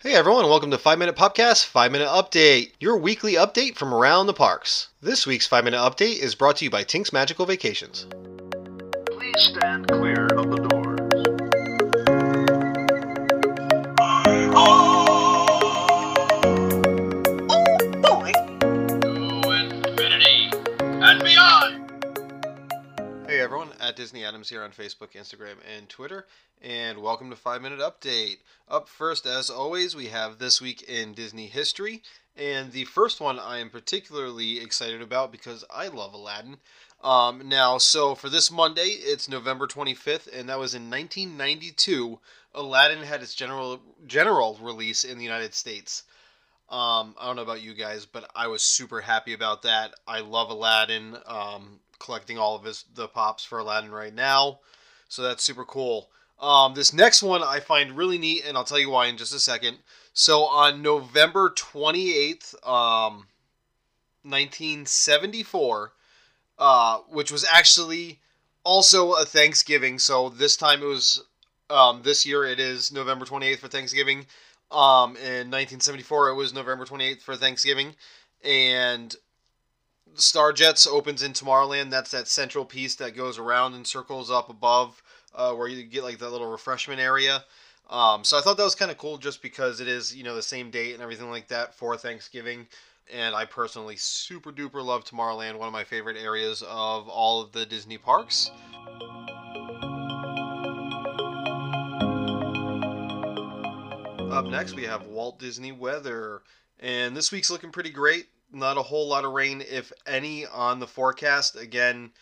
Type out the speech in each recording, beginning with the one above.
Hey everyone, welcome to 5 Minute Popcast, 5 Minute Update, your weekly update from around the parks. This week's 5 Minute Update is brought to you by Tink's Magical Vacations. Please stand clear of the everyone, at Disney Adams here on Facebook, Instagram, and Twitter, and welcome to 5 Minute Update. Up first, as always, we have This Week in Disney History, and the first one I am particularly excited about because I love Aladdin. Um, now, so for this Monday, it's November 25th, and that was in 1992. Aladdin had its general general release in the United States. Um, I don't know about you guys, but I was super happy about that. I love Aladdin. Um, collecting all of his the pops for Aladdin right now, so that's super cool. Um, this next one I find really neat, and I'll tell you why in just a second. So on November twenty eighth, um, nineteen seventy four, uh, which was actually also a Thanksgiving. So this time it was um, this year it is November twenty eighth for Thanksgiving. Um, in 1974, it was November 28th for Thanksgiving, and Star Jets opens in Tomorrowland. That's that central piece that goes around and circles up above, uh, where you get like that little refreshment area. Um, so I thought that was kind of cool, just because it is you know the same date and everything like that for Thanksgiving. And I personally super duper love Tomorrowland, one of my favorite areas of all of the Disney parks. Up next, we have Walt Disney weather. And this week's looking pretty great. Not a whole lot of rain, if any, on the forecast. Again,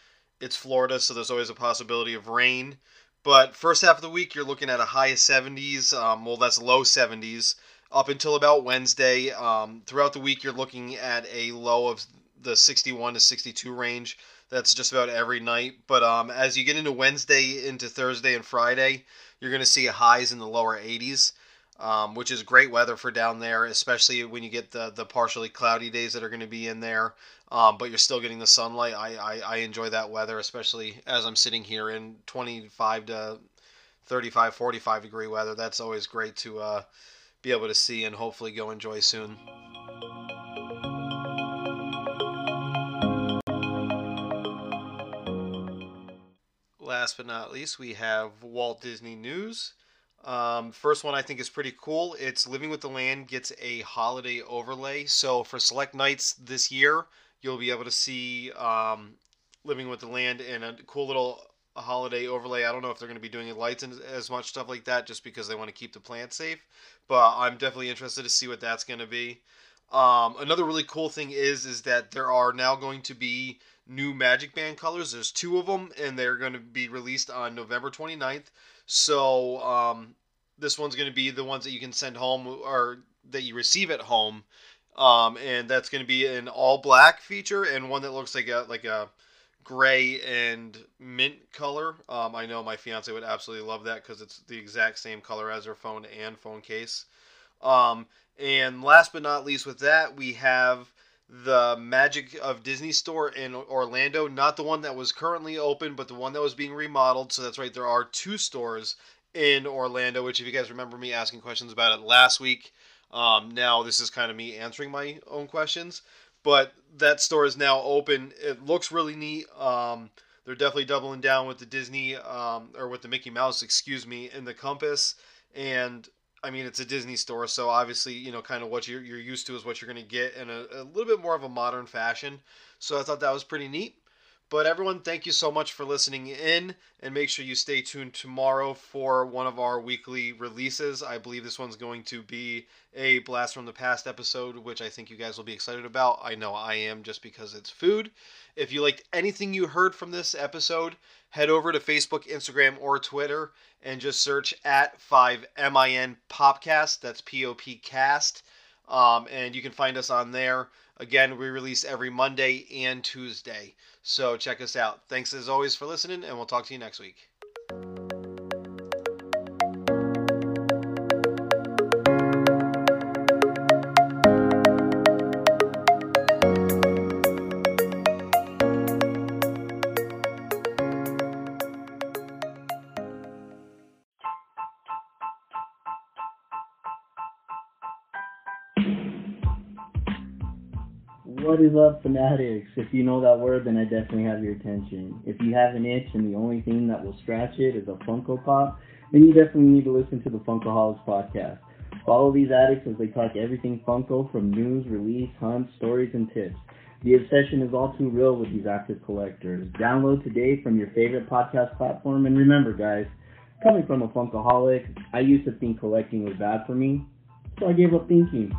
it's Florida, so there's always a possibility of rain. But first half of the week, you're looking at a high of 70s. Um, well, that's low 70s up until about Wednesday. Um, throughout the week, you're looking at a low of the 61 to 62 range. That's just about every night. But um, as you get into Wednesday, into Thursday and Friday, you're going to see highs in the lower 80s um, which is great weather for down there, especially when you get the the partially cloudy days that are going to be in there. Um, but you're still getting the sunlight. I, I, I enjoy that weather, especially as I'm sitting here in 25 to 35, 45 degree weather. That's always great to uh, be able to see and hopefully go enjoy soon. Last but not least, we have Walt Disney News. Um, first one I think is pretty cool. It's Living with the Land gets a holiday overlay. So for select nights this year, you'll be able to see um, Living with the Land and a cool little holiday overlay. I don't know if they're going to be doing lights and as much stuff like that just because they want to keep the plant safe. But I'm definitely interested to see what that's going to be. Um, another really cool thing is is that there are now going to be new Magic Band colors. There's two of them, and they're going to be released on November 29th. So um, this one's going to be the ones that you can send home or that you receive at home, um, and that's going to be an all black feature and one that looks like a like a gray and mint color. Um, I know my fiance would absolutely love that because it's the exact same color as her phone and phone case. Um, and last but not least, with that, we have the Magic of Disney store in Orlando. Not the one that was currently open, but the one that was being remodeled. So that's right, there are two stores in Orlando, which, if you guys remember me asking questions about it last week, um, now this is kind of me answering my own questions. But that store is now open. It looks really neat. Um, they're definitely doubling down with the Disney um, or with the Mickey Mouse, excuse me, in the Compass. And I mean, it's a Disney store, so obviously, you know, kind of what you're, you're used to is what you're going to get in a, a little bit more of a modern fashion. So I thought that was pretty neat. But everyone, thank you so much for listening in, and make sure you stay tuned tomorrow for one of our weekly releases. I believe this one's going to be a Blast from the Past episode, which I think you guys will be excited about. I know I am just because it's food. If you liked anything you heard from this episode, head over to Facebook, Instagram, or Twitter and just search at 5MIN Popcast. That's P O P Cast. Um, and you can find us on there. Again, we release every Monday and Tuesday. So check us out. Thanks as always for listening, and we'll talk to you next week. What is up, fanatics? If you know that word, then I definitely have your attention. If you have an itch and the only thing that will scratch it is a Funko Pop, then you definitely need to listen to the Funkoholics podcast. Follow these addicts as they talk everything Funko from news, release, hunts, stories, and tips. The obsession is all too real with these active collectors. Download today from your favorite podcast platform, and remember, guys, coming from a Funkoholic, I used to think collecting was bad for me, so I gave up thinking.